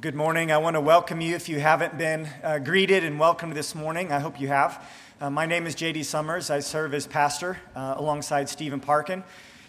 Good morning. I want to welcome you if you haven't been uh, greeted and welcomed this morning. I hope you have. Uh, my name is JD Summers. I serve as pastor uh, alongside Stephen Parkin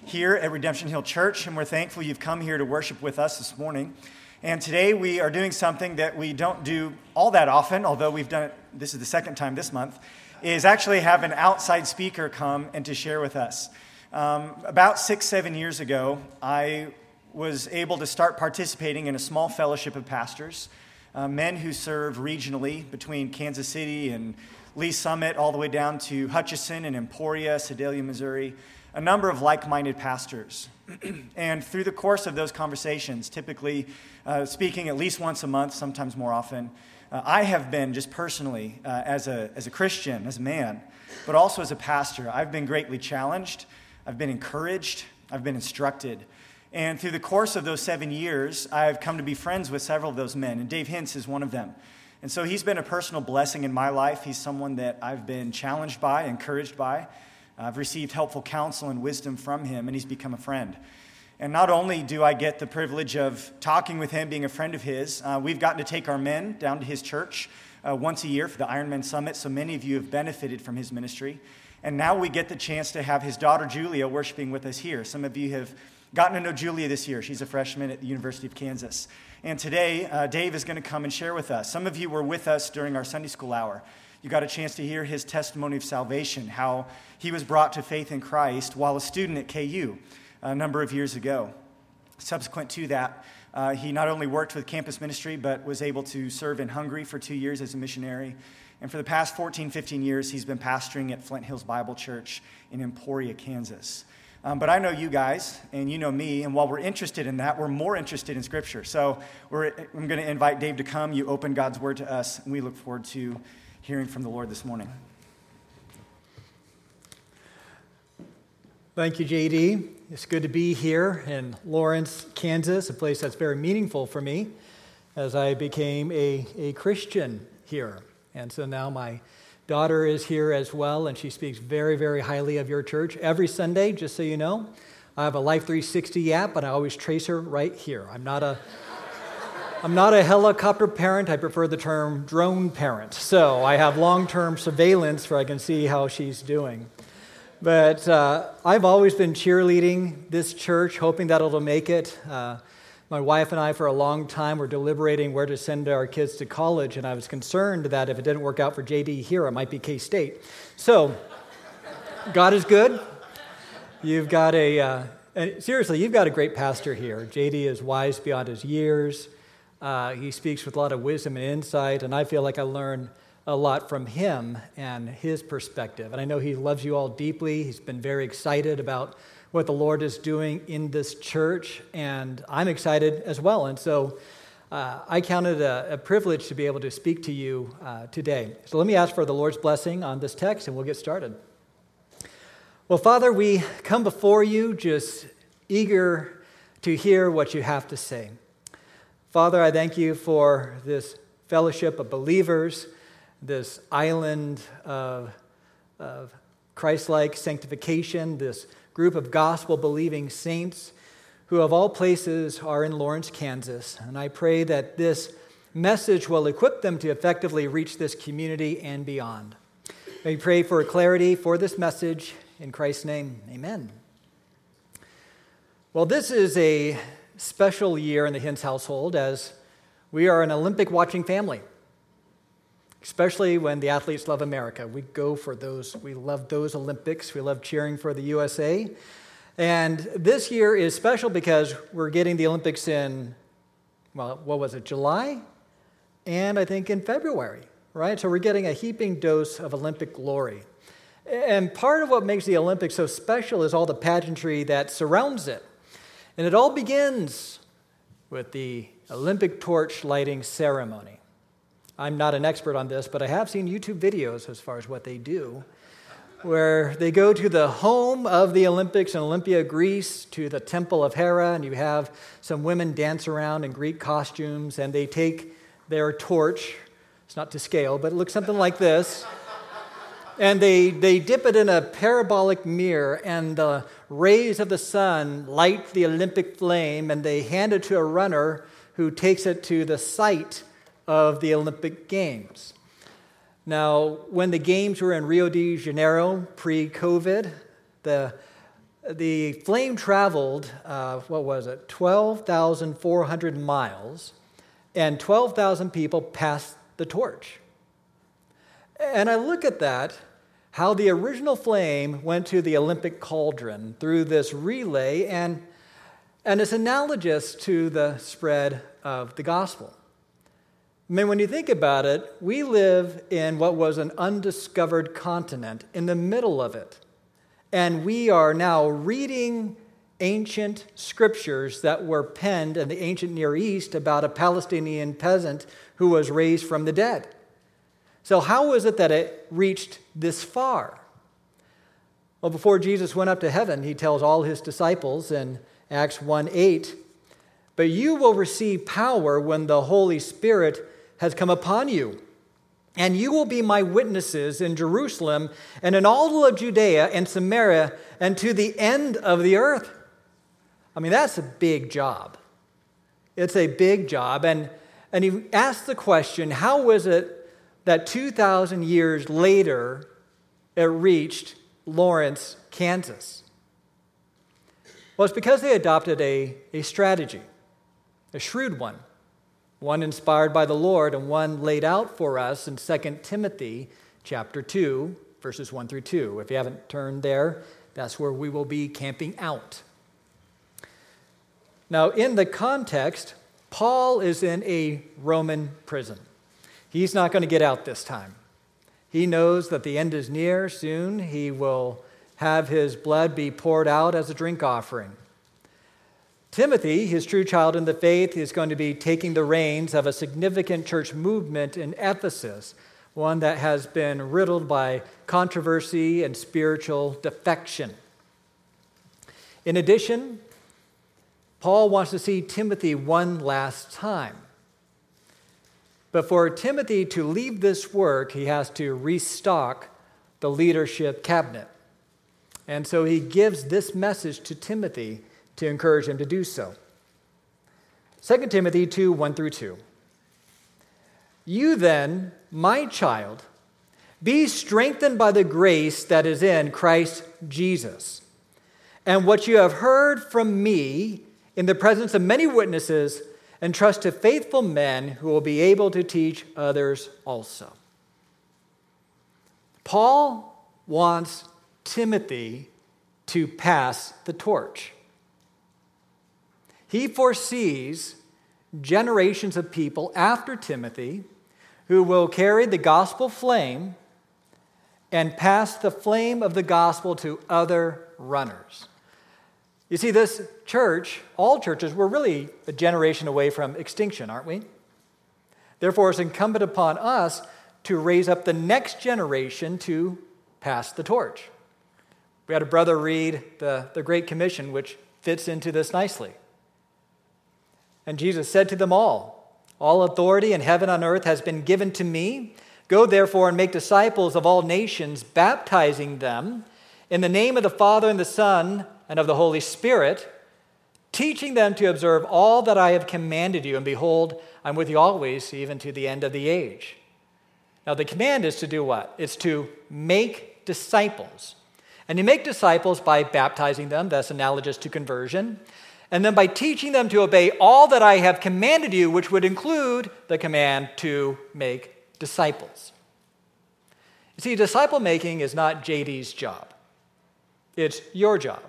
here at Redemption Hill Church, and we're thankful you've come here to worship with us this morning. And today we are doing something that we don't do all that often, although we've done it, this is the second time this month, is actually have an outside speaker come and to share with us. Um, about six, seven years ago, I was able to start participating in a small fellowship of pastors, uh, men who serve regionally between Kansas City and Lee Summit, all the way down to Hutchinson and Emporia, Sedalia, Missouri, a number of like minded pastors. and through the course of those conversations, typically uh, speaking at least once a month, sometimes more often, uh, I have been just personally, uh, as, a, as a Christian, as a man, but also as a pastor, I've been greatly challenged, I've been encouraged, I've been instructed. And through the course of those seven years, I've come to be friends with several of those men, and Dave Hintz is one of them. And so he's been a personal blessing in my life. He's someone that I've been challenged by, encouraged by. I've received helpful counsel and wisdom from him, and he's become a friend. And not only do I get the privilege of talking with him, being a friend of his, uh, we've gotten to take our men down to his church uh, once a year for the Ironman Summit, so many of you have benefited from his ministry. And now we get the chance to have his daughter Julia worshiping with us here. Some of you have gotten to know Julia this year. She's a freshman at the University of Kansas. And today, uh, Dave is going to come and share with us. Some of you were with us during our Sunday school hour. You got a chance to hear his testimony of salvation, how he was brought to faith in Christ while a student at KU a number of years ago. Subsequent to that, uh, he not only worked with campus ministry, but was able to serve in Hungary for two years as a missionary. And for the past 14, 15 years, he's been pastoring at Flint Hills Bible Church in Emporia, Kansas. Um, but I know you guys, and you know me, and while we're interested in that, we're more interested in Scripture. So I'm going to invite Dave to come. You open God's Word to us, and we look forward to hearing from the Lord this morning. Thank you, JD. It's good to be here in Lawrence, Kansas, a place that's very meaningful for me as I became a, a Christian here. And so now my daughter is here as well, and she speaks very, very highly of your church every Sunday, just so you know. I have a Life 360 app, but I always trace her right here. I'm not a I'm not a helicopter parent. I prefer the term drone parent. So I have long term surveillance where I can see how she's doing. But uh, I've always been cheerleading this church, hoping that it'll make it. Uh, my wife and I, for a long time, were deliberating where to send our kids to college, and I was concerned that if it didn't work out for JD here, it might be K State. So, God is good. You've got a, uh, seriously, you've got a great pastor here. JD is wise beyond his years. Uh, he speaks with a lot of wisdom and insight, and I feel like I learn a lot from him and his perspective. And I know he loves you all deeply. He's been very excited about what the Lord is doing in this church, and I'm excited as well. And so uh, I count it a, a, privilege to be able to speak to you uh, today. So let me ask for the Lord's blessing on this text, and we'll get started. Well, Father, we come before you just eager to hear what you have to say. Father, I thank you for this fellowship of believers, this island of, of Christ like sanctification, this group of gospel believing saints who, of all places, are in Lawrence, Kansas. And I pray that this message will equip them to effectively reach this community and beyond. May we pray for clarity for this message. In Christ's name, amen. Well, this is a special year in the Hintz household as we are an Olympic watching family especially when the athletes love America. We go for those, we love those Olympics, we love cheering for the USA. And this year is special because we're getting the Olympics in, well, what was it, July? And I think in February, right? So we're getting a heaping dose of Olympic glory. And part of what makes the Olympics so special is all the pageantry that surrounds it. And it all begins with the Olympic torch lighting ceremony. I'm not an expert on this, but I have seen YouTube videos as far as what they do, where they go to the home of the Olympics in Olympia, Greece, to the Temple of Hera, and you have some women dance around in Greek costumes, and they take their torch. It's not to scale, but it looks something like this. And they, they dip it in a parabolic mirror, and the rays of the sun light the Olympic flame, and they hand it to a runner who takes it to the site of the Olympic Games. Now, when the Games were in Rio de Janeiro pre COVID, the, the flame traveled, uh, what was it, 12,400 miles, and 12,000 people passed the torch. And I look at that, how the original flame went to the Olympic cauldron through this relay, and, and it's analogous to the spread of the gospel. I mean, when you think about it, we live in what was an undiscovered continent in the middle of it. And we are now reading ancient scriptures that were penned in the ancient Near East about a Palestinian peasant who was raised from the dead. So, how is it that it reached this far? Well, before Jesus went up to heaven, he tells all his disciples in Acts 1 8, But you will receive power when the Holy Spirit has come upon you. And you will be my witnesses in Jerusalem and in all of Judea and Samaria and to the end of the earth. I mean, that's a big job. It's a big job. And, and he asked the question how is it that 2,000 years later it reached Lawrence, Kansas? Well, it's because they adopted a, a strategy, a shrewd one one inspired by the Lord and one laid out for us in 2 Timothy chapter 2 verses 1 through 2. If you haven't turned there, that's where we will be camping out. Now, in the context, Paul is in a Roman prison. He's not going to get out this time. He knows that the end is near. Soon he will have his blood be poured out as a drink offering. Timothy, his true child in the faith, is going to be taking the reins of a significant church movement in Ephesus, one that has been riddled by controversy and spiritual defection. In addition, Paul wants to see Timothy one last time. But for Timothy to leave this work, he has to restock the leadership cabinet. And so he gives this message to Timothy to encourage him to do so. 2 Timothy 2 1 through 2. You then, my child, be strengthened by the grace that is in Christ Jesus. And what you have heard from me in the presence of many witnesses, entrust to faithful men who will be able to teach others also. Paul wants Timothy to pass the torch. He foresees generations of people after Timothy who will carry the gospel flame and pass the flame of the gospel to other runners. You see, this church, all churches, we're really a generation away from extinction, aren't we? Therefore, it's incumbent upon us to raise up the next generation to pass the torch. We had a brother read the, the Great Commission, which fits into this nicely. And Jesus said to them all, All authority in heaven and earth has been given to me. Go therefore and make disciples of all nations, baptizing them in the name of the Father and the Son and of the Holy Spirit, teaching them to observe all that I have commanded you. And behold, I'm with you always, even to the end of the age. Now, the command is to do what? It's to make disciples. And you make disciples by baptizing them, that's analogous to conversion and then by teaching them to obey all that I have commanded you, which would include the command to make disciples. You see, disciple making is not JD's job, it's your job.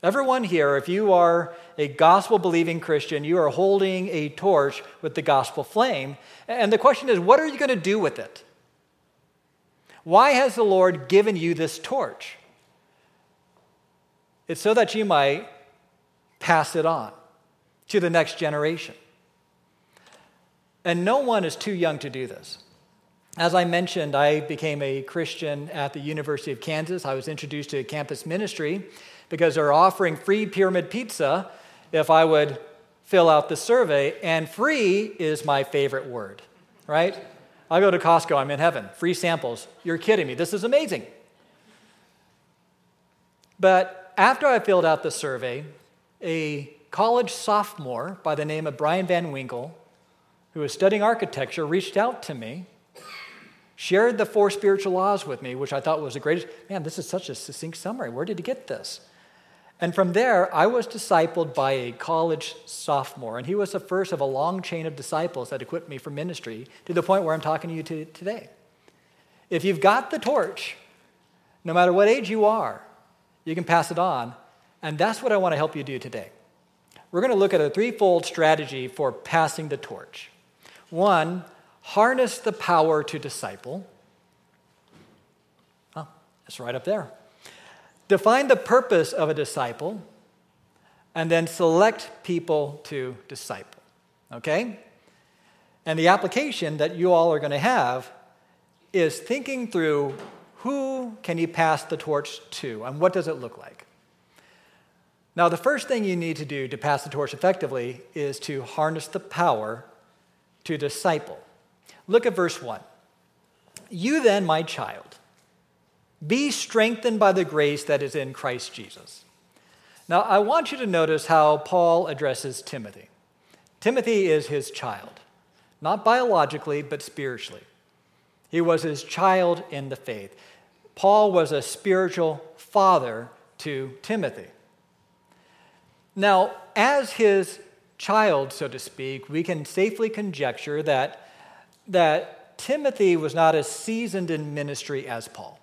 Everyone here, if you are a gospel believing Christian, you are holding a torch with the gospel flame. And the question is, what are you going to do with it? Why has the Lord given you this torch? It's so that you might pass it on to the next generation. And no one is too young to do this. As I mentioned, I became a Christian at the University of Kansas. I was introduced to campus ministry because they're offering free pyramid pizza if I would fill out the survey. And free is my favorite word, right? I go to Costco, I'm in heaven. Free samples. You're kidding me. This is amazing. But after I filled out the survey, a college sophomore by the name of Brian Van Winkle, who was studying architecture, reached out to me, shared the four spiritual laws with me, which I thought was the greatest. Man, this is such a succinct summary. Where did he get this? And from there, I was discipled by a college sophomore, and he was the first of a long chain of disciples that equipped me for ministry to the point where I'm talking to you to today. If you've got the torch, no matter what age you are, you can pass it on. And that's what I want to help you do today. We're going to look at a threefold strategy for passing the torch. One, harness the power to disciple. Oh, it's right up there. Define the purpose of a disciple, and then select people to disciple. Okay? And the application that you all are going to have is thinking through who can you pass the torch to and what does it look like? Now, the first thing you need to do to pass the torch effectively is to harness the power to disciple. Look at verse 1. You then, my child, be strengthened by the grace that is in Christ Jesus. Now, I want you to notice how Paul addresses Timothy. Timothy is his child, not biologically, but spiritually. He was his child in the faith. Paul was a spiritual father to Timothy. Now, as his child, so to speak, we can safely conjecture that, that Timothy was not as seasoned in ministry as Paul.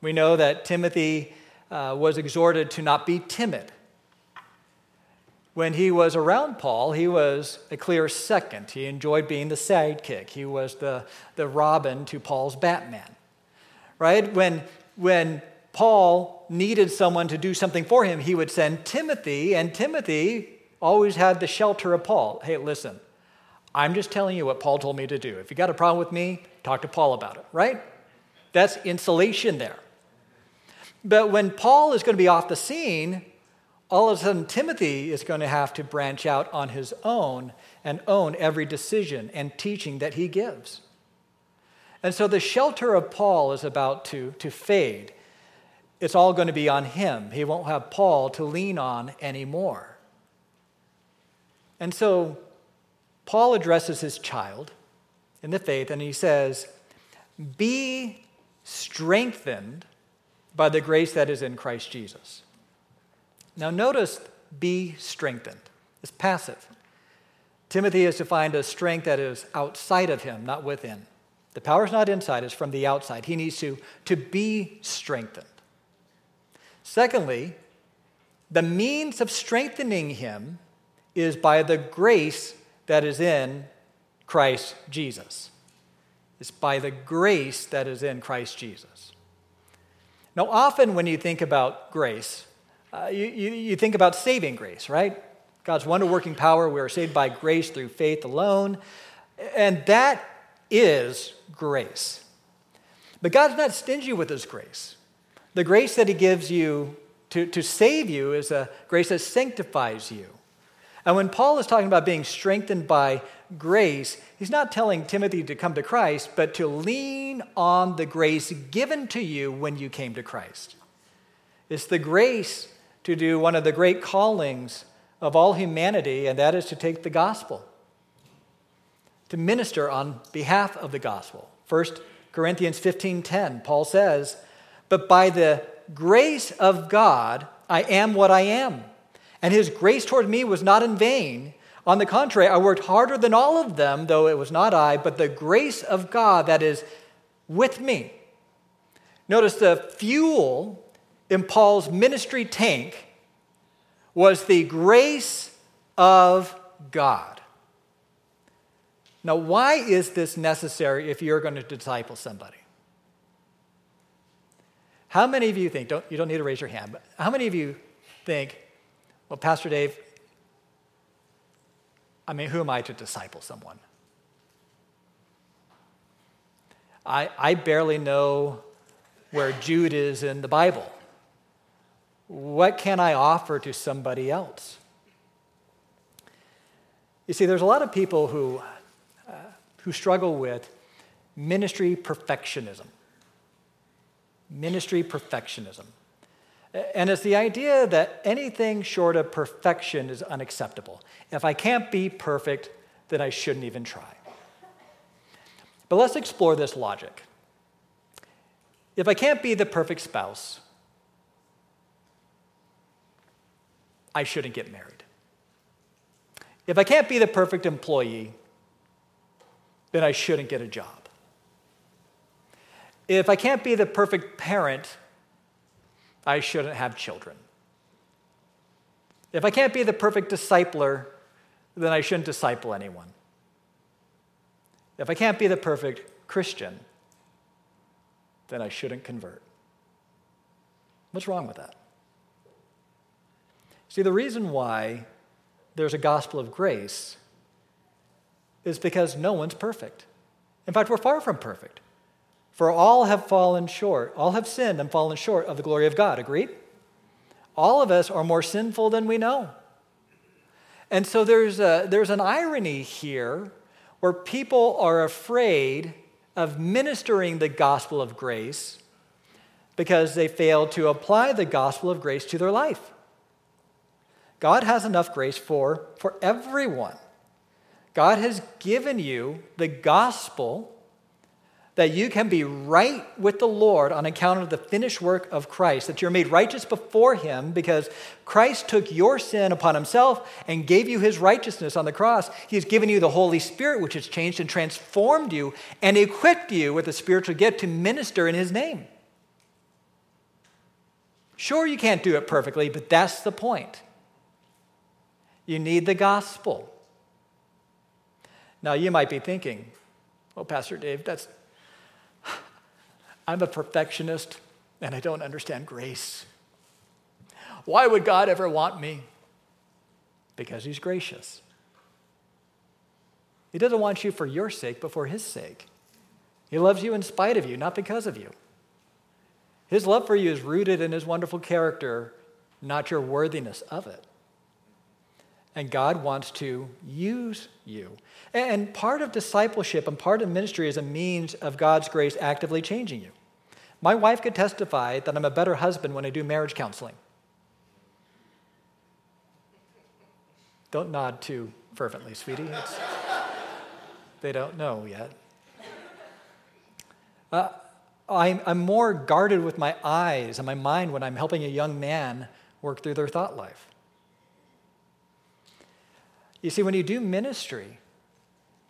We know that Timothy uh, was exhorted to not be timid. When he was around Paul, he was a clear second. He enjoyed being the sidekick. He was the, the Robin to Paul's Batman. Right? When, when Paul needed someone to do something for him, he would send Timothy, and Timothy always had the shelter of Paul. Hey, listen, I'm just telling you what Paul told me to do. If you got a problem with me, talk to Paul about it, right? That's insulation there. But when Paul is going to be off the scene, all of a sudden Timothy is going to have to branch out on his own and own every decision and teaching that he gives. And so the shelter of Paul is about to, to fade it's all going to be on him. He won't have Paul to lean on anymore. And so Paul addresses his child in the faith and he says, Be strengthened by the grace that is in Christ Jesus. Now, notice be strengthened. It's passive. Timothy is to find a strength that is outside of him, not within. The power is not inside, it's from the outside. He needs to, to be strengthened. Secondly, the means of strengthening him is by the grace that is in Christ Jesus. It's by the grace that is in Christ Jesus. Now, often when you think about grace, uh, you, you, you think about saving grace, right? God's wonder working power, we are saved by grace through faith alone. And that is grace. But God's not stingy with his grace. The grace that He gives you to, to save you is a grace that sanctifies you. And when Paul is talking about being strengthened by grace, he's not telling Timothy to come to Christ, but to lean on the grace given to you when you came to Christ. It's the grace to do one of the great callings of all humanity, and that is to take the gospel, to minister on behalf of the gospel. 1 Corinthians 15:10, Paul says, but by the grace of God, I am what I am. And his grace toward me was not in vain. On the contrary, I worked harder than all of them, though it was not I, but the grace of God that is with me. Notice the fuel in Paul's ministry tank was the grace of God. Now, why is this necessary if you're going to disciple somebody? How many of you think, don't, you don't need to raise your hand, but how many of you think, well, Pastor Dave, I mean, who am I to disciple someone? I, I barely know where Jude is in the Bible. What can I offer to somebody else? You see, there's a lot of people who, uh, who struggle with ministry perfectionism ministry perfectionism. And it's the idea that anything short of perfection is unacceptable. If I can't be perfect, then I shouldn't even try. But let's explore this logic. If I can't be the perfect spouse, I shouldn't get married. If I can't be the perfect employee, then I shouldn't get a job. If I can't be the perfect parent, I shouldn't have children. If I can't be the perfect discipler, then I shouldn't disciple anyone. If I can't be the perfect Christian, then I shouldn't convert. What's wrong with that? See, the reason why there's a gospel of grace is because no one's perfect. In fact, we're far from perfect. For all have fallen short, all have sinned and fallen short of the glory of God. Agreed? All of us are more sinful than we know. And so there's, a, there's an irony here where people are afraid of ministering the gospel of grace because they fail to apply the gospel of grace to their life. God has enough grace for, for everyone. God has given you the gospel that you can be right with the Lord on account of the finished work of Christ, that you're made righteous before Him because Christ took your sin upon Himself and gave you His righteousness on the cross. He's given you the Holy Spirit, which has changed and transformed you and equipped you with a spiritual gift to minister in His name. Sure, you can't do it perfectly, but that's the point. You need the gospel. Now, you might be thinking, well, Pastor Dave, that's I'm a perfectionist and I don't understand grace. Why would God ever want me? Because He's gracious. He doesn't want you for your sake, but for His sake. He loves you in spite of you, not because of you. His love for you is rooted in His wonderful character, not your worthiness of it. And God wants to use you. And part of discipleship and part of ministry is a means of God's grace actively changing you. My wife could testify that I'm a better husband when I do marriage counseling. Don't nod too fervently, sweetie. It's, they don't know yet. Uh, I'm, I'm more guarded with my eyes and my mind when I'm helping a young man work through their thought life. You see, when you do ministry,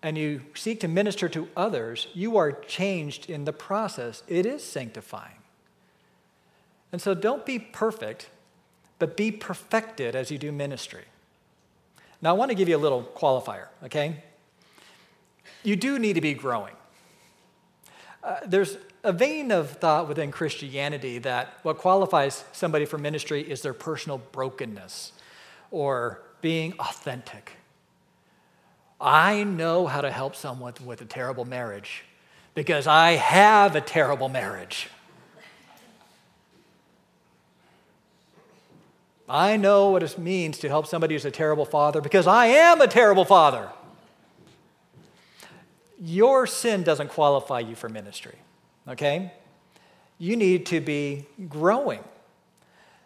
and you seek to minister to others, you are changed in the process. It is sanctifying. And so don't be perfect, but be perfected as you do ministry. Now, I want to give you a little qualifier, okay? You do need to be growing. Uh, there's a vein of thought within Christianity that what qualifies somebody for ministry is their personal brokenness or being authentic I know how to help someone with a terrible marriage because I have a terrible marriage. I know what it means to help somebody who's a terrible father because I am a terrible father. Your sin doesn't qualify you for ministry, okay? You need to be growing.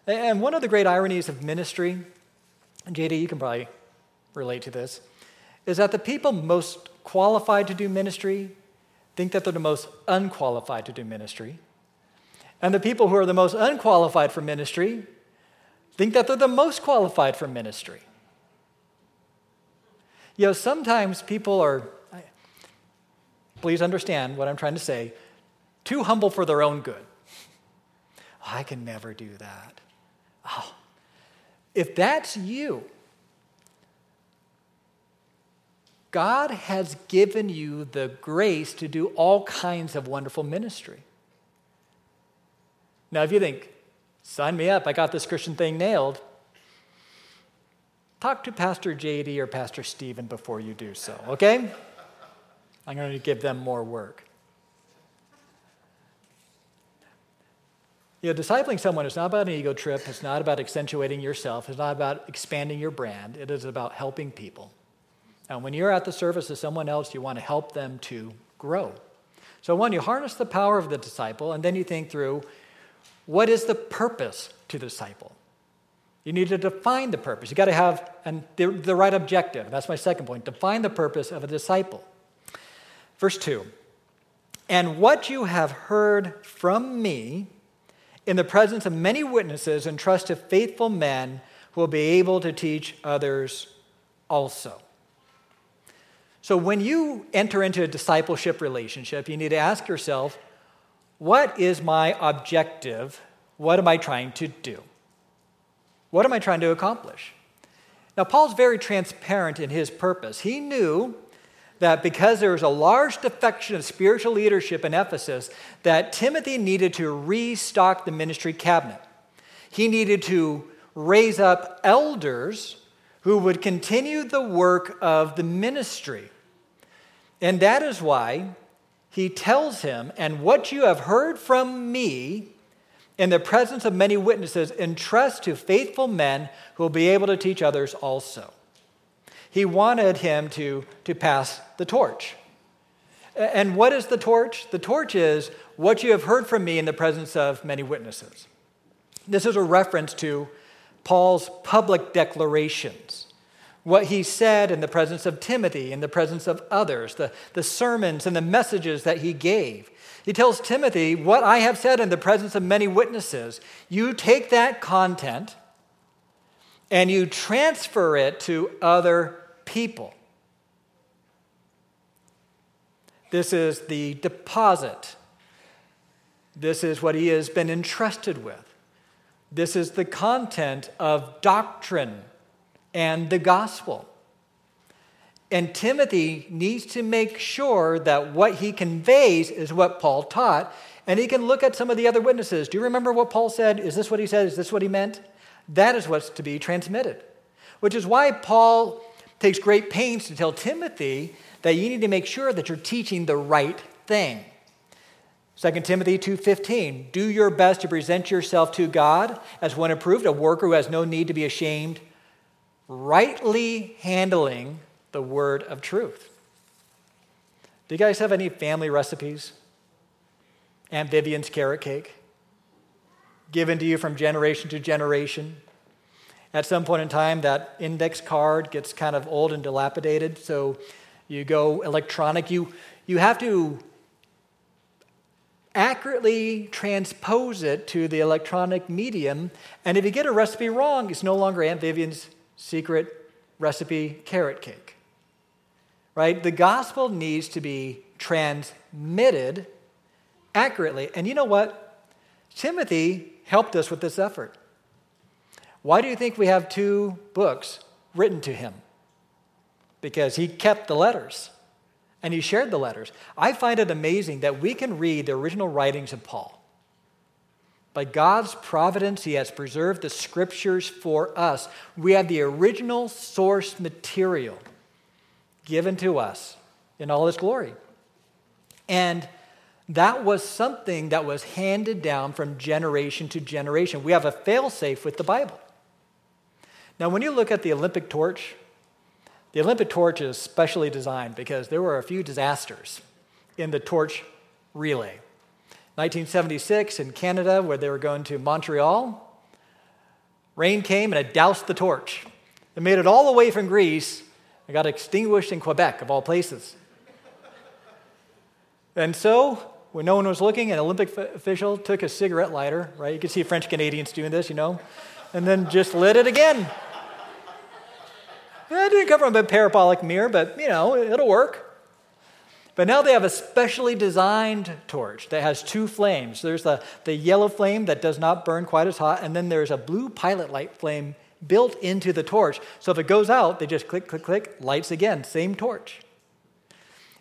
And one of the great ironies of ministry, JD, you can probably relate to this, is that the people most qualified to do ministry think that they're the most unqualified to do ministry. And the people who are the most unqualified for ministry think that they're the most qualified for ministry. You know, sometimes people are, please understand what I'm trying to say, too humble for their own good. I can never do that. Oh, if that's you, God has given you the grace to do all kinds of wonderful ministry. Now, if you think, sign me up, I got this Christian thing nailed, talk to Pastor JD or Pastor Stephen before you do so, okay? I'm going to give them more work. You know, discipling someone is not about an ego trip. It's not about accentuating yourself. It's not about expanding your brand. It is about helping people. And when you're at the service of someone else, you want to help them to grow. So, one, you harness the power of the disciple, and then you think through what is the purpose to the disciple? You need to define the purpose. You got to have an, the, the right objective. That's my second point. Define the purpose of a disciple. Verse 2 And what you have heard from me in the presence of many witnesses, entrust to faithful men who will be able to teach others also. So, when you enter into a discipleship relationship, you need to ask yourself, what is my objective? What am I trying to do? What am I trying to accomplish? Now, Paul's very transparent in his purpose. He knew that because there was a large defection of spiritual leadership in Ephesus, that Timothy needed to restock the ministry cabinet. He needed to raise up elders who would continue the work of the ministry. And that is why he tells him, And what you have heard from me in the presence of many witnesses, entrust to faithful men who will be able to teach others also. He wanted him to, to pass the torch. And what is the torch? The torch is what you have heard from me in the presence of many witnesses. This is a reference to Paul's public declarations what he said in the presence of Timothy, in the presence of others, the, the sermons and the messages that he gave. He tells Timothy, What I have said in the presence of many witnesses, you take that content and you transfer it to other people. This is the deposit. This is what he has been entrusted with. This is the content of doctrine and the gospel. And Timothy needs to make sure that what he conveys is what Paul taught, and he can look at some of the other witnesses. Do you remember what Paul said? Is this what he said? Is this what he meant? That is what's to be transmitted. Which is why Paul takes great pains to tell Timothy that you need to make sure that you're teaching the right thing. 2 Timothy 2:15 Do your best to present yourself to God as one approved, a worker who has no need to be ashamed, rightly handling the word of truth. Do you guys have any family recipes? Aunt Vivian's carrot cake, given to you from generation to generation. At some point in time, that index card gets kind of old and dilapidated, so you go electronic. You, you have to accurately transpose it to the electronic medium, and if you get a recipe wrong, it's no longer Aunt Vivian's secret recipe carrot cake. Right? The gospel needs to be transmitted accurately. And you know what? Timothy helped us with this effort. Why do you think we have two books written to him? Because he kept the letters and he shared the letters. I find it amazing that we can read the original writings of Paul by God's providence, He has preserved the scriptures for us. We have the original source material given to us in all its glory. And that was something that was handed down from generation to generation. We have a failsafe with the Bible. Now, when you look at the Olympic torch, the Olympic torch is specially designed because there were a few disasters in the torch relay. 1976 in Canada, where they were going to Montreal, rain came and it doused the torch. It made it all the way from Greece and got extinguished in Quebec, of all places. and so, when no one was looking, an Olympic official took a cigarette lighter, right? You can see French Canadians doing this, you know, and then just lit it again. Eh, it didn't come from a parabolic mirror, but you know, it'll work. But now they have a specially designed torch that has two flames. There's the, the yellow flame that does not burn quite as hot, and then there's a blue pilot light flame built into the torch. So if it goes out, they just click, click, click, lights again, same torch.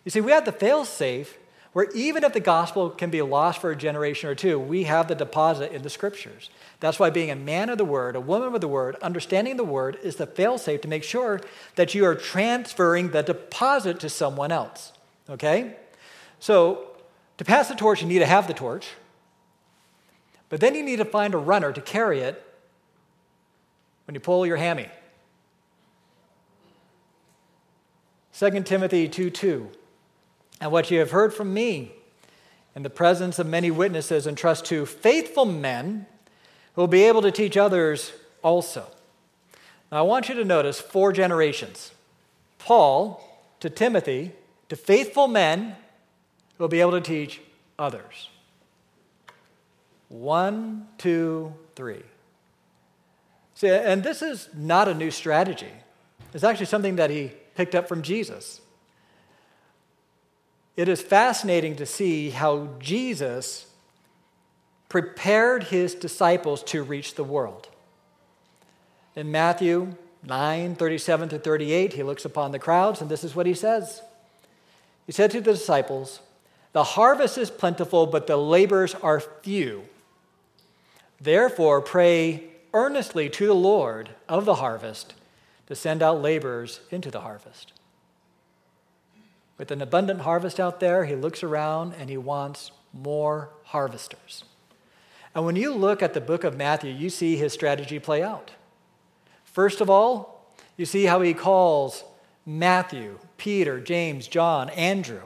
You see, we have the fail safe where even if the gospel can be lost for a generation or two, we have the deposit in the scriptures. That's why being a man of the word, a woman of the word, understanding the word is the failsafe to make sure that you are transferring the deposit to someone else. Okay? So, to pass the torch, you need to have the torch. But then you need to find a runner to carry it when you pull your hammy. 2 Timothy 2 2. And what you have heard from me in the presence of many witnesses, and trust to faithful men who will be able to teach others also. Now, I want you to notice four generations Paul to Timothy, to faithful men who will be able to teach others. One, two, three. See, and this is not a new strategy. It's actually something that he picked up from Jesus. It is fascinating to see how Jesus prepared his disciples to reach the world. In Matthew 9 37 to 38, he looks upon the crowds, and this is what he says. He said to the disciples, The harvest is plentiful, but the laborers are few. Therefore, pray earnestly to the Lord of the harvest to send out laborers into the harvest. With an abundant harvest out there, he looks around and he wants more harvesters. And when you look at the book of Matthew, you see his strategy play out. First of all, you see how he calls Matthew, Peter, James, John, Andrew.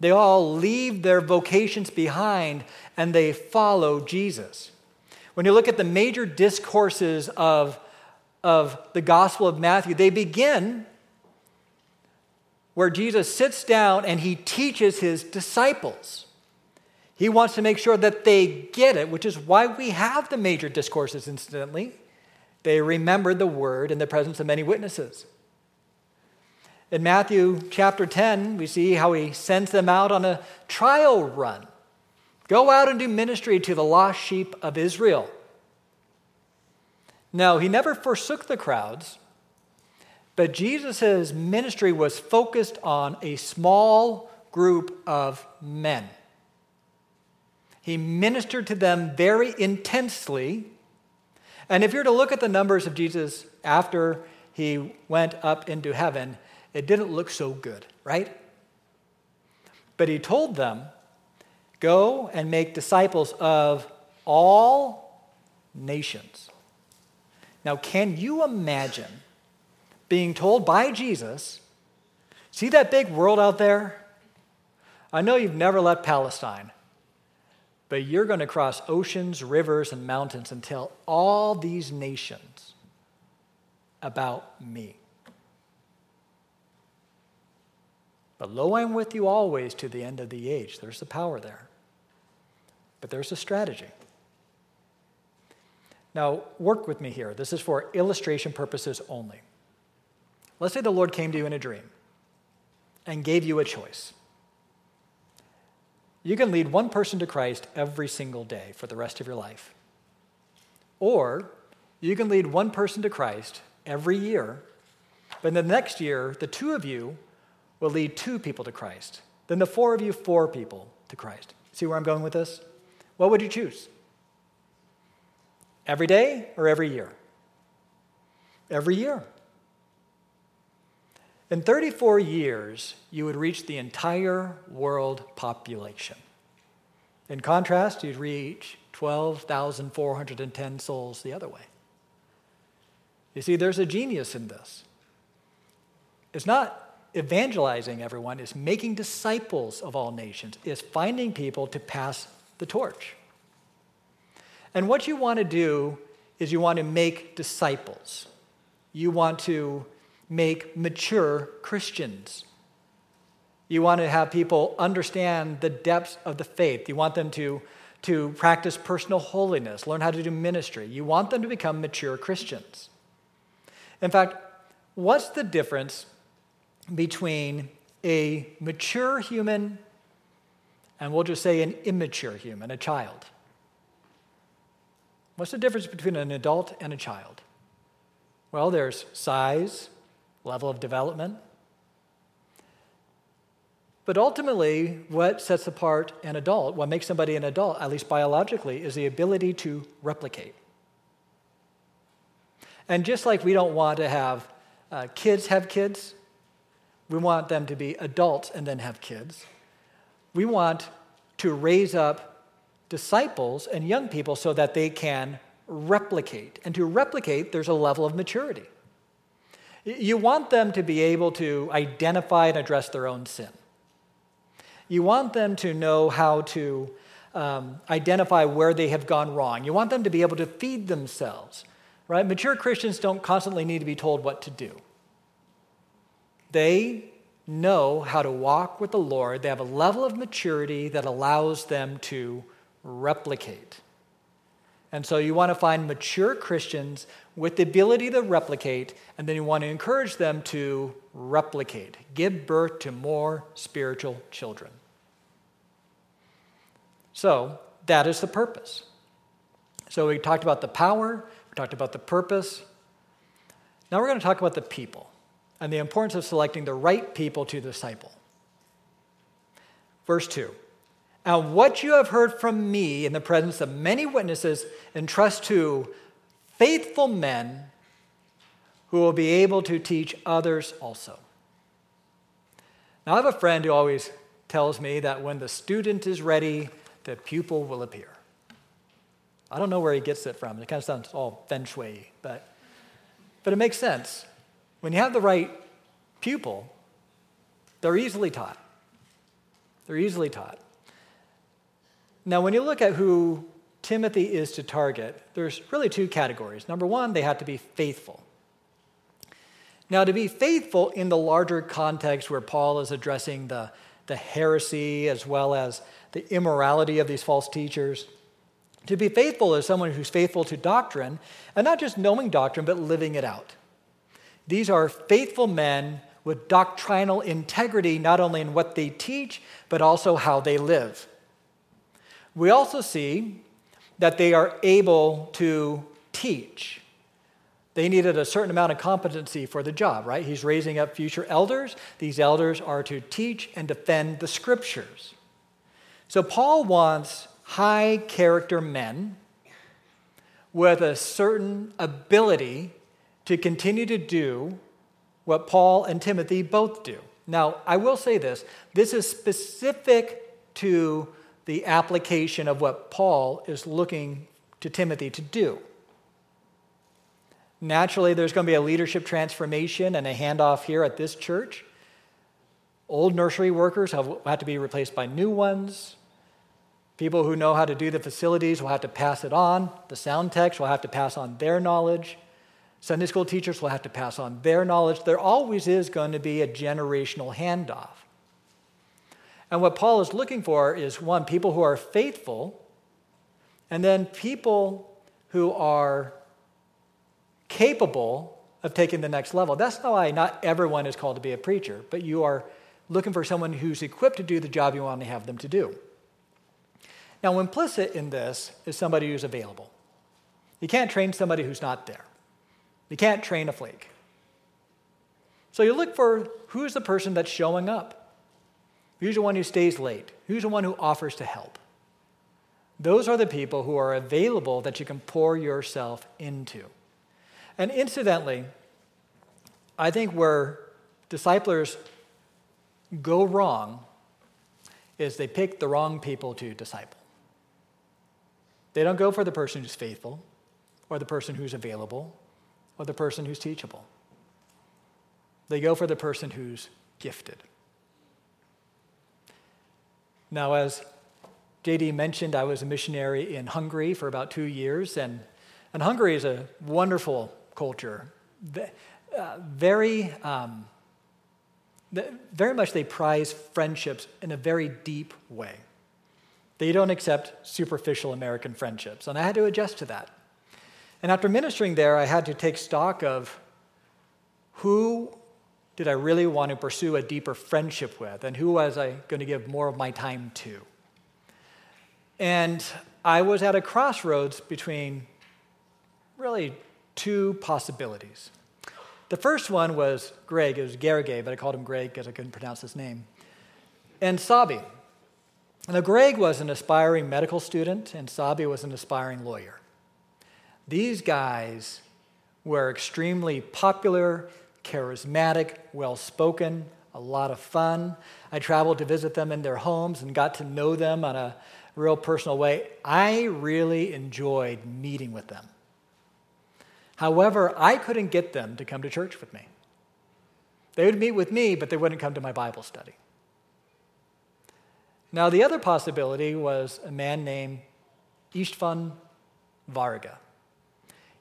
They all leave their vocations behind and they follow Jesus. When you look at the major discourses of, of the Gospel of Matthew, they begin where Jesus sits down and he teaches his disciples. He wants to make sure that they get it, which is why we have the major discourses, incidentally. They remembered the word in the presence of many witnesses. In Matthew chapter 10, we see how he sends them out on a trial run. Go out and do ministry to the lost sheep of Israel. Now, he never forsook the crowds, but Jesus' ministry was focused on a small group of men. He ministered to them very intensely. And if you're to look at the numbers of Jesus after he went up into heaven, it didn't look so good, right? But he told them, Go and make disciples of all nations. Now, can you imagine being told by Jesus, See that big world out there? I know you've never left Palestine, but you're going to cross oceans, rivers, and mountains and tell all these nations about me. But lo, I'm with you always to the end of the age. There's the power there. But there's a strategy. Now, work with me here. This is for illustration purposes only. Let's say the Lord came to you in a dream and gave you a choice. You can lead one person to Christ every single day for the rest of your life. Or you can lead one person to Christ every year, but in the next year, the two of you will lead two people to Christ. Then the four of you, four people to Christ. See where I'm going with this? What would you choose? Every day or every year? Every year. In 34 years, you would reach the entire world population. In contrast, you'd reach 12,410 souls the other way. You see, there's a genius in this. It's not evangelizing everyone, it's making disciples of all nations, it's finding people to pass the torch. And what you want to do is you want to make disciples. You want to make mature Christians. You want to have people understand the depths of the faith. You want them to, to practice personal holiness, learn how to do ministry. You want them to become mature Christians. In fact, what's the difference between a mature human and we'll just say an immature human, a child? What's the difference between an adult and a child? Well, there's size, level of development. But ultimately, what sets apart an adult, what makes somebody an adult, at least biologically, is the ability to replicate. And just like we don't want to have uh, kids have kids, we want them to be adults and then have kids. We want to raise up disciples and young people so that they can replicate. And to replicate, there's a level of maturity. You want them to be able to identify and address their own sin. You want them to know how to um, identify where they have gone wrong. You want them to be able to feed themselves, right? Mature Christians don't constantly need to be told what to do. They know how to walk with the Lord. They have a level of maturity that allows them to replicate. And so you want to find mature Christians with the ability to replicate, and then you want to encourage them to replicate, give birth to more spiritual children. So that is the purpose. So we talked about the power, we talked about the purpose. Now we're going to talk about the people and the importance of selecting the right people to disciple. Verse 2 And what you have heard from me in the presence of many witnesses, entrust to faithful men who will be able to teach others also. Now, I have a friend who always tells me that when the student is ready, the pupil will appear. I don't know where he gets it from. It kind of sounds all feng shui, but, but it makes sense. When you have the right pupil, they're easily taught. They're easily taught. Now, when you look at who Timothy is to target, there's really two categories. Number one, they have to be faithful. Now, to be faithful in the larger context where Paul is addressing the, the heresy as well as the immorality of these false teachers, to be faithful is someone who's faithful to doctrine, and not just knowing doctrine, but living it out. These are faithful men with doctrinal integrity, not only in what they teach, but also how they live. We also see that they are able to teach. They needed a certain amount of competency for the job, right? He's raising up future elders. These elders are to teach and defend the scriptures. So Paul wants high character men with a certain ability to continue to do what Paul and Timothy both do. Now, I will say this this is specific to the application of what Paul is looking to Timothy to do. Naturally, there's going to be a leadership transformation and a handoff here at this church. Old nursery workers have had to be replaced by new ones. People who know how to do the facilities will have to pass it on. The sound techs will have to pass on their knowledge. Sunday school teachers will have to pass on their knowledge. There always is going to be a generational handoff. And what Paul is looking for is one, people who are faithful, and then people who are capable of taking the next level. That's why not everyone is called to be a preacher, but you are looking for someone who's equipped to do the job you want to have them to do. Now, implicit in this is somebody who's available. You can't train somebody who's not there. You can't train a flake. So you look for who's the person that's showing up. Who's the one who stays late? Who's the one who offers to help? Those are the people who are available that you can pour yourself into. And incidentally, I think where disciplers go wrong is they pick the wrong people to disciple. They don't go for the person who's faithful, or the person who's available, or the person who's teachable. They go for the person who's gifted. Now, as JD mentioned, I was a missionary in Hungary for about two years, and, and Hungary is a wonderful culture. Uh, very, um, very much they prize friendships in a very deep way. They don't accept superficial American friendships, and I had to adjust to that. And after ministering there, I had to take stock of who did I really want to pursue a deeper friendship with? And who was I going to give more of my time to? And I was at a crossroads between really two possibilities. The first one was Greg, it was Garrigay, but I called him Greg because I couldn't pronounce his name. And Sabi. Now, Greg was an aspiring medical student, and Sabi was an aspiring lawyer. These guys were extremely popular charismatic, well spoken, a lot of fun. I traveled to visit them in their homes and got to know them on a real personal way. I really enjoyed meeting with them. However, I couldn't get them to come to church with me. They would meet with me, but they wouldn't come to my Bible study. Now, the other possibility was a man named Istvan Varga.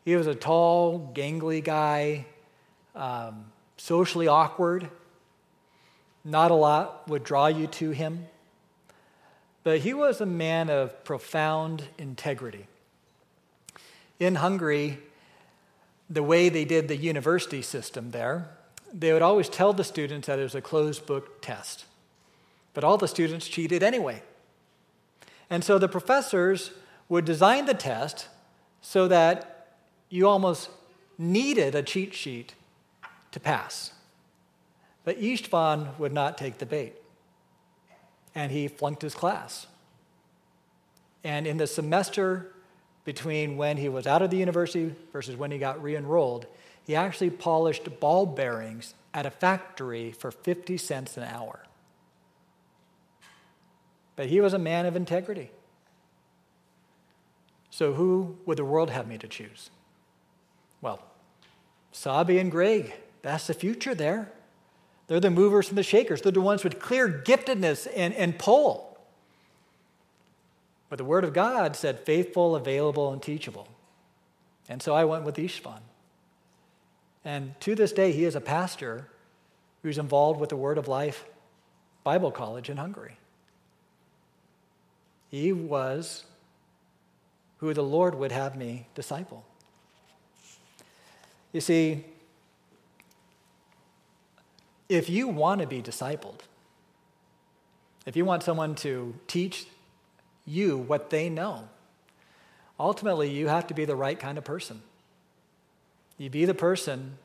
He was a tall, gangly guy, um, socially awkward. Not a lot would draw you to him. But he was a man of profound integrity. In Hungary, the way they did the university system there, they would always tell the students that it was a closed book test. But all the students cheated anyway. And so the professors would design the test so that you almost needed a cheat sheet to pass. But Istvan would not take the bait, and he flunked his class. And in the semester between when he was out of the university versus when he got re enrolled, he actually polished ball bearings at a factory for 50 cents an hour. But he was a man of integrity. So, who would the world have me to choose? Well, Sabi and Greg, that's the future there. They're the movers and the shakers. They're the ones with clear giftedness and, and pull. But the Word of God said faithful, available, and teachable. And so I went with Istvan. And to this day, he is a pastor who's involved with the Word of Life Bible College in Hungary. He was who the Lord would have me disciple. You see, if you want to be discipled, if you want someone to teach you what they know, ultimately you have to be the right kind of person. You be the person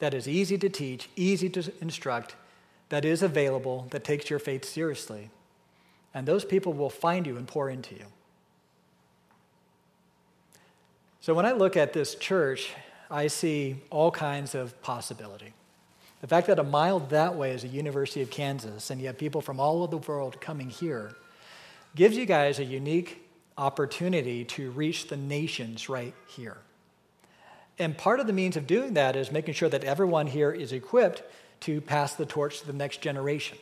that is easy to teach, easy to instruct, that is available, that takes your faith seriously and those people will find you and pour into you. So when I look at this church, I see all kinds of possibility. The fact that a mile that way is the University of Kansas and you have people from all over the world coming here gives you guys a unique opportunity to reach the nations right here. And part of the means of doing that is making sure that everyone here is equipped to pass the torch to the next generation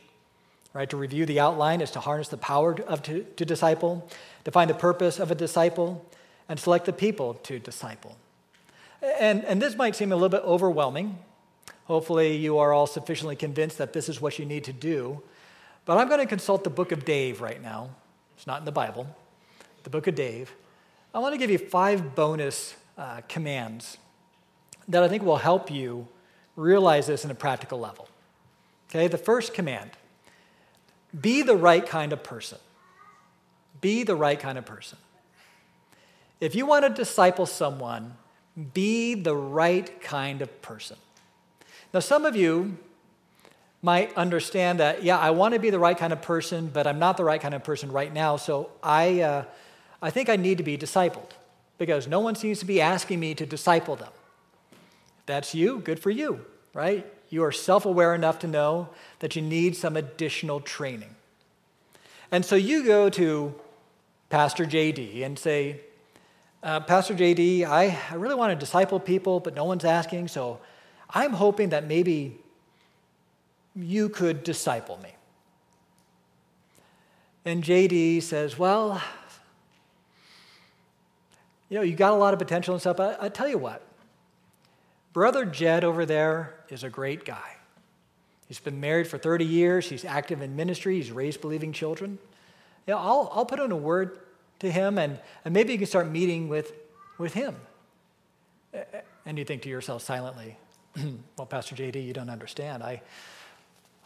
right? To review the outline is to harness the power of to, disciple, to disciple, define the purpose of a disciple, and select the people to disciple. And, and this might seem a little bit overwhelming. Hopefully, you are all sufficiently convinced that this is what you need to do. But I'm going to consult the book of Dave right now. It's not in the Bible, the book of Dave. I want to give you five bonus uh, commands that I think will help you realize this in a practical level. Okay, the first command be the right kind of person. Be the right kind of person. If you want to disciple someone, be the right kind of person. Now, some of you might understand that, yeah, I want to be the right kind of person, but I'm not the right kind of person right now, so I, uh, I think I need to be discipled because no one seems to be asking me to disciple them. If that's you, good for you, right? You are self aware enough to know that you need some additional training. And so you go to Pastor JD and say, uh, Pastor JD, I, I really want to disciple people, but no one's asking, so I'm hoping that maybe you could disciple me. And JD says, Well, you know, you got a lot of potential and stuff. I, I tell you what, Brother Jed over there is a great guy. He's been married for 30 years. He's active in ministry. He's raised believing children. You know, I'll, I'll put in a word to him, and, and maybe you can start meeting with, with him. And you think to yourself silently, well, Pastor JD, you don't understand. I,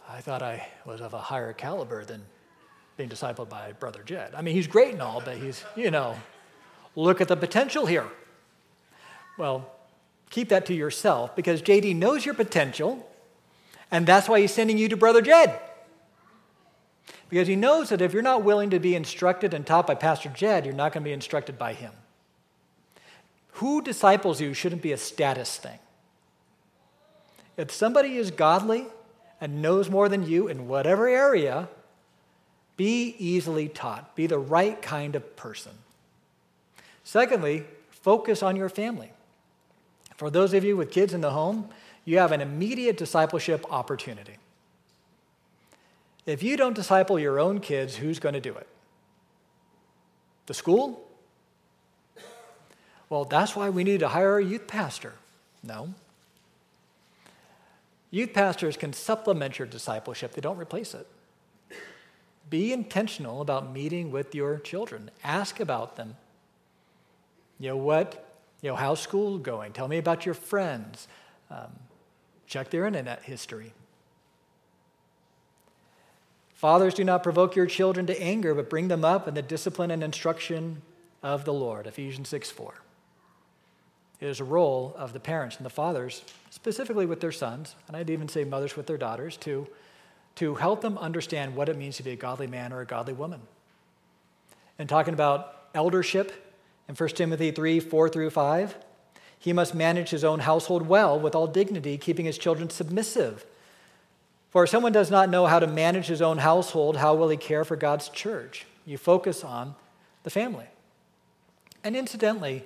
I thought I was of a higher caliber than being discipled by Brother Jed. I mean, he's great and all, but he's, you know, look at the potential here. Well, keep that to yourself because JD knows your potential, and that's why he's sending you to Brother Jed. Because he knows that if you're not willing to be instructed and taught by Pastor Jed, you're not going to be instructed by him. Who disciples you shouldn't be a status thing. If somebody is godly and knows more than you in whatever area, be easily taught. Be the right kind of person. Secondly, focus on your family. For those of you with kids in the home, you have an immediate discipleship opportunity. If you don't disciple your own kids, who's going to do it? The school? Well, that's why we need to hire a youth pastor. No. Youth pastors can supplement your discipleship, they don't replace it. Be intentional about meeting with your children. Ask about them. You know what? You know, how's school going? Tell me about your friends. Um, check their internet history. Fathers, do not provoke your children to anger, but bring them up in the discipline and instruction of the Lord. Ephesians 6 4. Is a role of the parents and the fathers, specifically with their sons, and I'd even say mothers with their daughters, to, to help them understand what it means to be a godly man or a godly woman. And talking about eldership in 1 Timothy 3 4 through 5, he must manage his own household well with all dignity, keeping his children submissive. For if someone does not know how to manage his own household, how will he care for God's church? You focus on the family. And incidentally,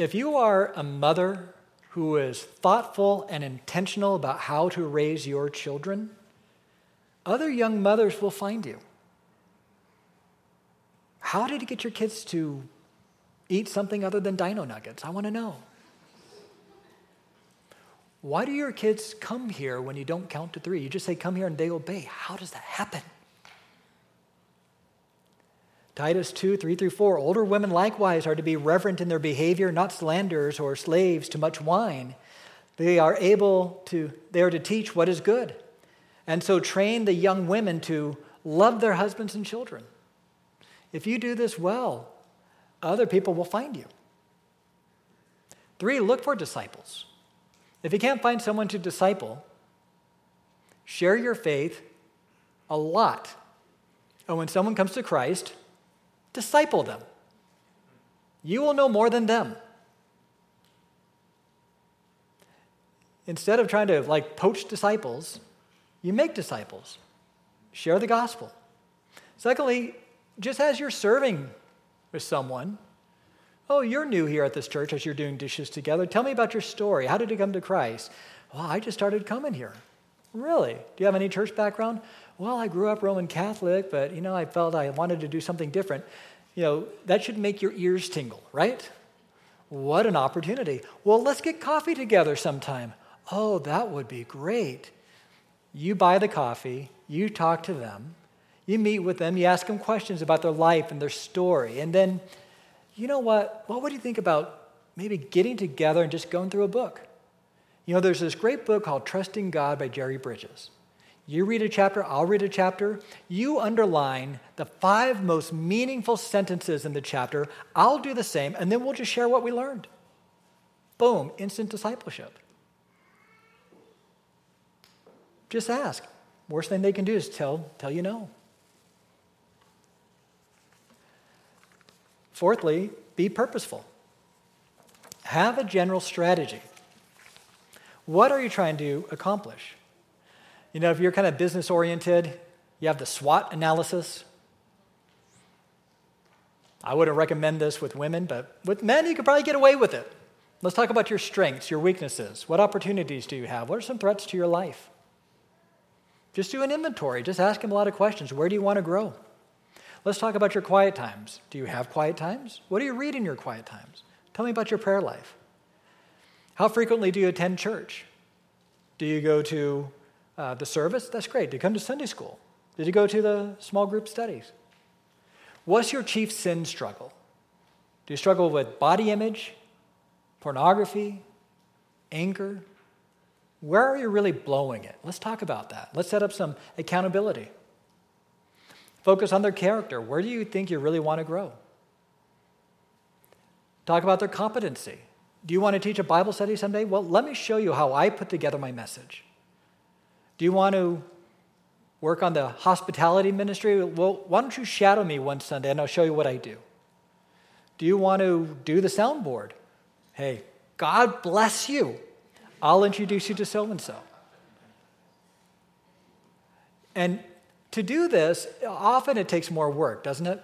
if you are a mother who is thoughtful and intentional about how to raise your children, other young mothers will find you. How did you get your kids to eat something other than dino nuggets? I want to know. Why do your kids come here when you don't count to three? You just say, come here and they obey. How does that happen? Titus 2 3 through 4. Older women likewise are to be reverent in their behavior, not slanderers or slaves to much wine. They are able to, they are to teach what is good. And so train the young women to love their husbands and children. If you do this well, other people will find you. Three, look for disciples. If you can't find someone to disciple, share your faith a lot. And when someone comes to Christ, Disciple them. You will know more than them. Instead of trying to like poach disciples, you make disciples. Share the gospel. Secondly, just as you're serving with someone, oh, you're new here at this church as you're doing dishes together. Tell me about your story. How did you come to Christ? Well, I just started coming here. Really? Do you have any church background? well, I grew up Roman Catholic, but you know, I felt I wanted to do something different. You know, that should make your ears tingle, right? What an opportunity. Well, let's get coffee together sometime. Oh, that would be great. You buy the coffee, you talk to them, you meet with them, you ask them questions about their life and their story. And then, you know what? What would you think about maybe getting together and just going through a book? You know, there's this great book called Trusting God by Jerry Bridges. You read a chapter, I'll read a chapter. You underline the five most meaningful sentences in the chapter. I'll do the same, and then we'll just share what we learned. Boom, instant discipleship. Just ask. Worst thing they can do is tell, tell you no. Fourthly, be purposeful. Have a general strategy. What are you trying to accomplish? You know, if you're kind of business oriented, you have the SWOT analysis. I wouldn't recommend this with women, but with men, you could probably get away with it. Let's talk about your strengths, your weaknesses. What opportunities do you have? What are some threats to your life? Just do an inventory. Just ask him a lot of questions. Where do you want to grow? Let's talk about your quiet times. Do you have quiet times? What do you read in your quiet times? Tell me about your prayer life. How frequently do you attend church? Do you go to uh, the service, that's great. Did you come to Sunday school? Did you go to the small group studies? What's your chief sin struggle? Do you struggle with body image, pornography, anger? Where are you really blowing it? Let's talk about that. Let's set up some accountability. Focus on their character. Where do you think you really want to grow? Talk about their competency. Do you want to teach a Bible study someday? Well, let me show you how I put together my message. Do you want to work on the hospitality ministry? Well, why don't you shadow me one Sunday and I'll show you what I do? Do you want to do the soundboard? Hey, God bless you. I'll introduce you to so and so. And to do this, often it takes more work, doesn't it?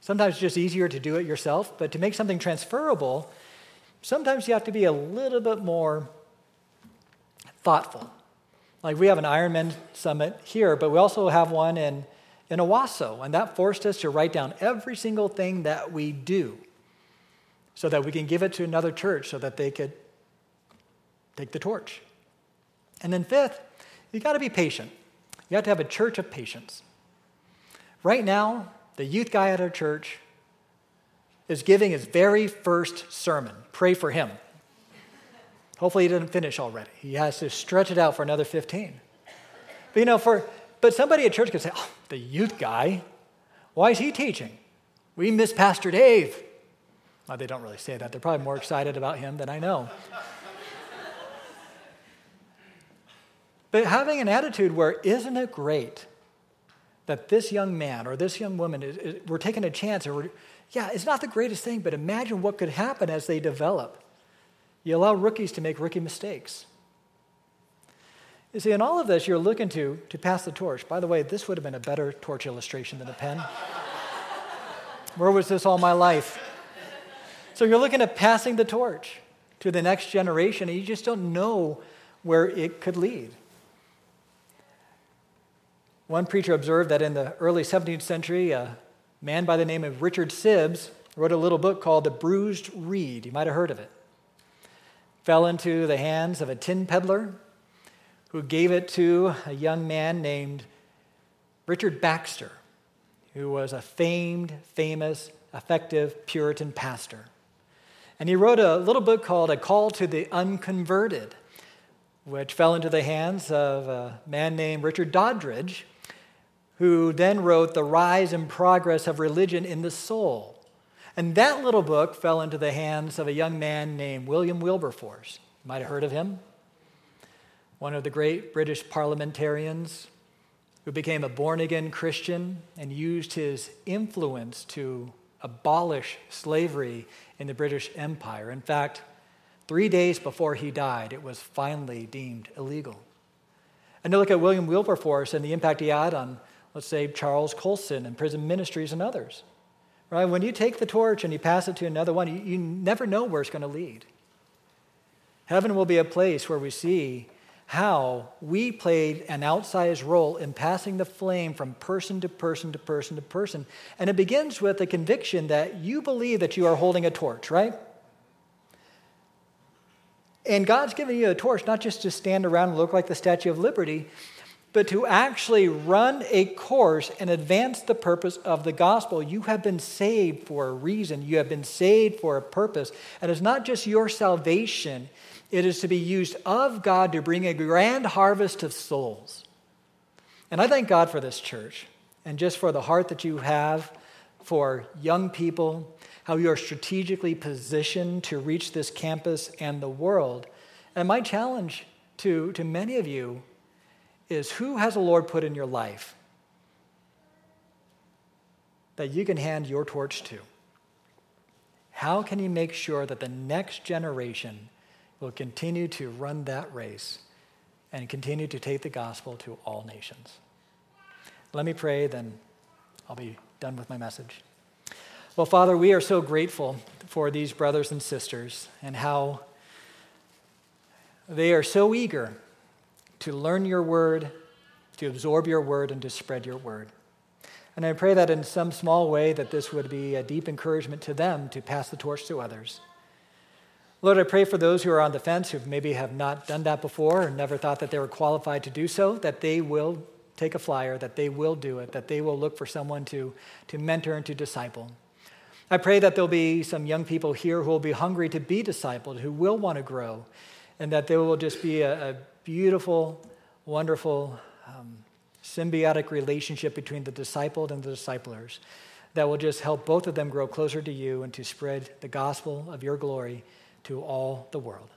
Sometimes it's just easier to do it yourself, but to make something transferable, sometimes you have to be a little bit more thoughtful. Like we have an Ironman summit here, but we also have one in, in Owasso, and that forced us to write down every single thing that we do so that we can give it to another church so that they could take the torch. And then, fifth, you got to be patient. You have to have a church of patience. Right now, the youth guy at our church is giving his very first sermon. Pray for him. Hopefully, he didn't finish already. He has to stretch it out for another 15. But you know, for but somebody at church could say, "Oh, the youth guy, why is he teaching? We miss Pastor Dave." Well, they don't really say that. They're probably more excited about him than I know. but having an attitude where, isn't it great that this young man or this young woman is, is we're taking a chance, or yeah, it's not the greatest thing, but imagine what could happen as they develop. You allow rookies to make rookie mistakes. You see, in all of this, you're looking to to pass the torch. By the way, this would have been a better torch illustration than a pen. Where was this all my life? So you're looking at passing the torch to the next generation, and you just don't know where it could lead. One preacher observed that in the early 17th century, a man by the name of Richard Sibbes wrote a little book called The Bruised Reed. You might have heard of it. Fell into the hands of a tin peddler who gave it to a young man named Richard Baxter, who was a famed, famous, effective Puritan pastor. And he wrote a little book called A Call to the Unconverted, which fell into the hands of a man named Richard Doddridge, who then wrote The Rise and Progress of Religion in the Soul. And that little book fell into the hands of a young man named William Wilberforce. You might have heard of him. One of the great British parliamentarians who became a born again Christian and used his influence to abolish slavery in the British Empire. In fact, three days before he died, it was finally deemed illegal. And to look at William Wilberforce and the impact he had on let's say Charles Colson and prison ministries and others. Right? When you take the torch and you pass it to another one, you, you never know where it's going to lead. Heaven will be a place where we see how we played an outsized role in passing the flame from person to person to person to person. And it begins with the conviction that you believe that you are holding a torch, right? And God's given you a torch not just to stand around and look like the Statue of Liberty, but to actually run a course and advance the purpose of the gospel. You have been saved for a reason, you have been saved for a purpose. And it's not just your salvation, it is to be used of God to bring a grand harvest of souls. And I thank God for this church and just for the heart that you have for young people, how you are strategically positioned to reach this campus and the world. And my challenge to, to many of you is who has the Lord put in your life that you can hand your torch to? How can you make sure that the next generation will continue to run that race and continue to take the gospel to all nations? Let me pray, then I'll be done with my message. Well, Father, we are so grateful for these brothers and sisters and how they are so eager to learn your word, to absorb your word, and to spread your word. And I pray that in some small way that this would be a deep encouragement to them to pass the torch to others. Lord, I pray for those who are on the fence who maybe have not done that before or never thought that they were qualified to do so, that they will take a flyer, that they will do it, that they will look for someone to, to mentor and to disciple. I pray that there'll be some young people here who will be hungry to be discipled, who will want to grow, and that there will just be a, a beautiful, wonderful, um, symbiotic relationship between the discipled and the disciplers that will just help both of them grow closer to you and to spread the gospel of your glory to all the world.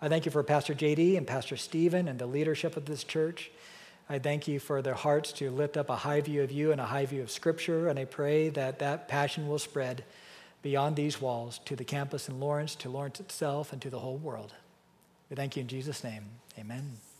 I thank you for Pastor JD and Pastor Stephen and the leadership of this church. I thank you for their hearts to lift up a high view of you and a high view of Scripture, and I pray that that passion will spread beyond these walls to the campus in Lawrence, to Lawrence itself, and to the whole world. We thank you in Jesus' name. Amen.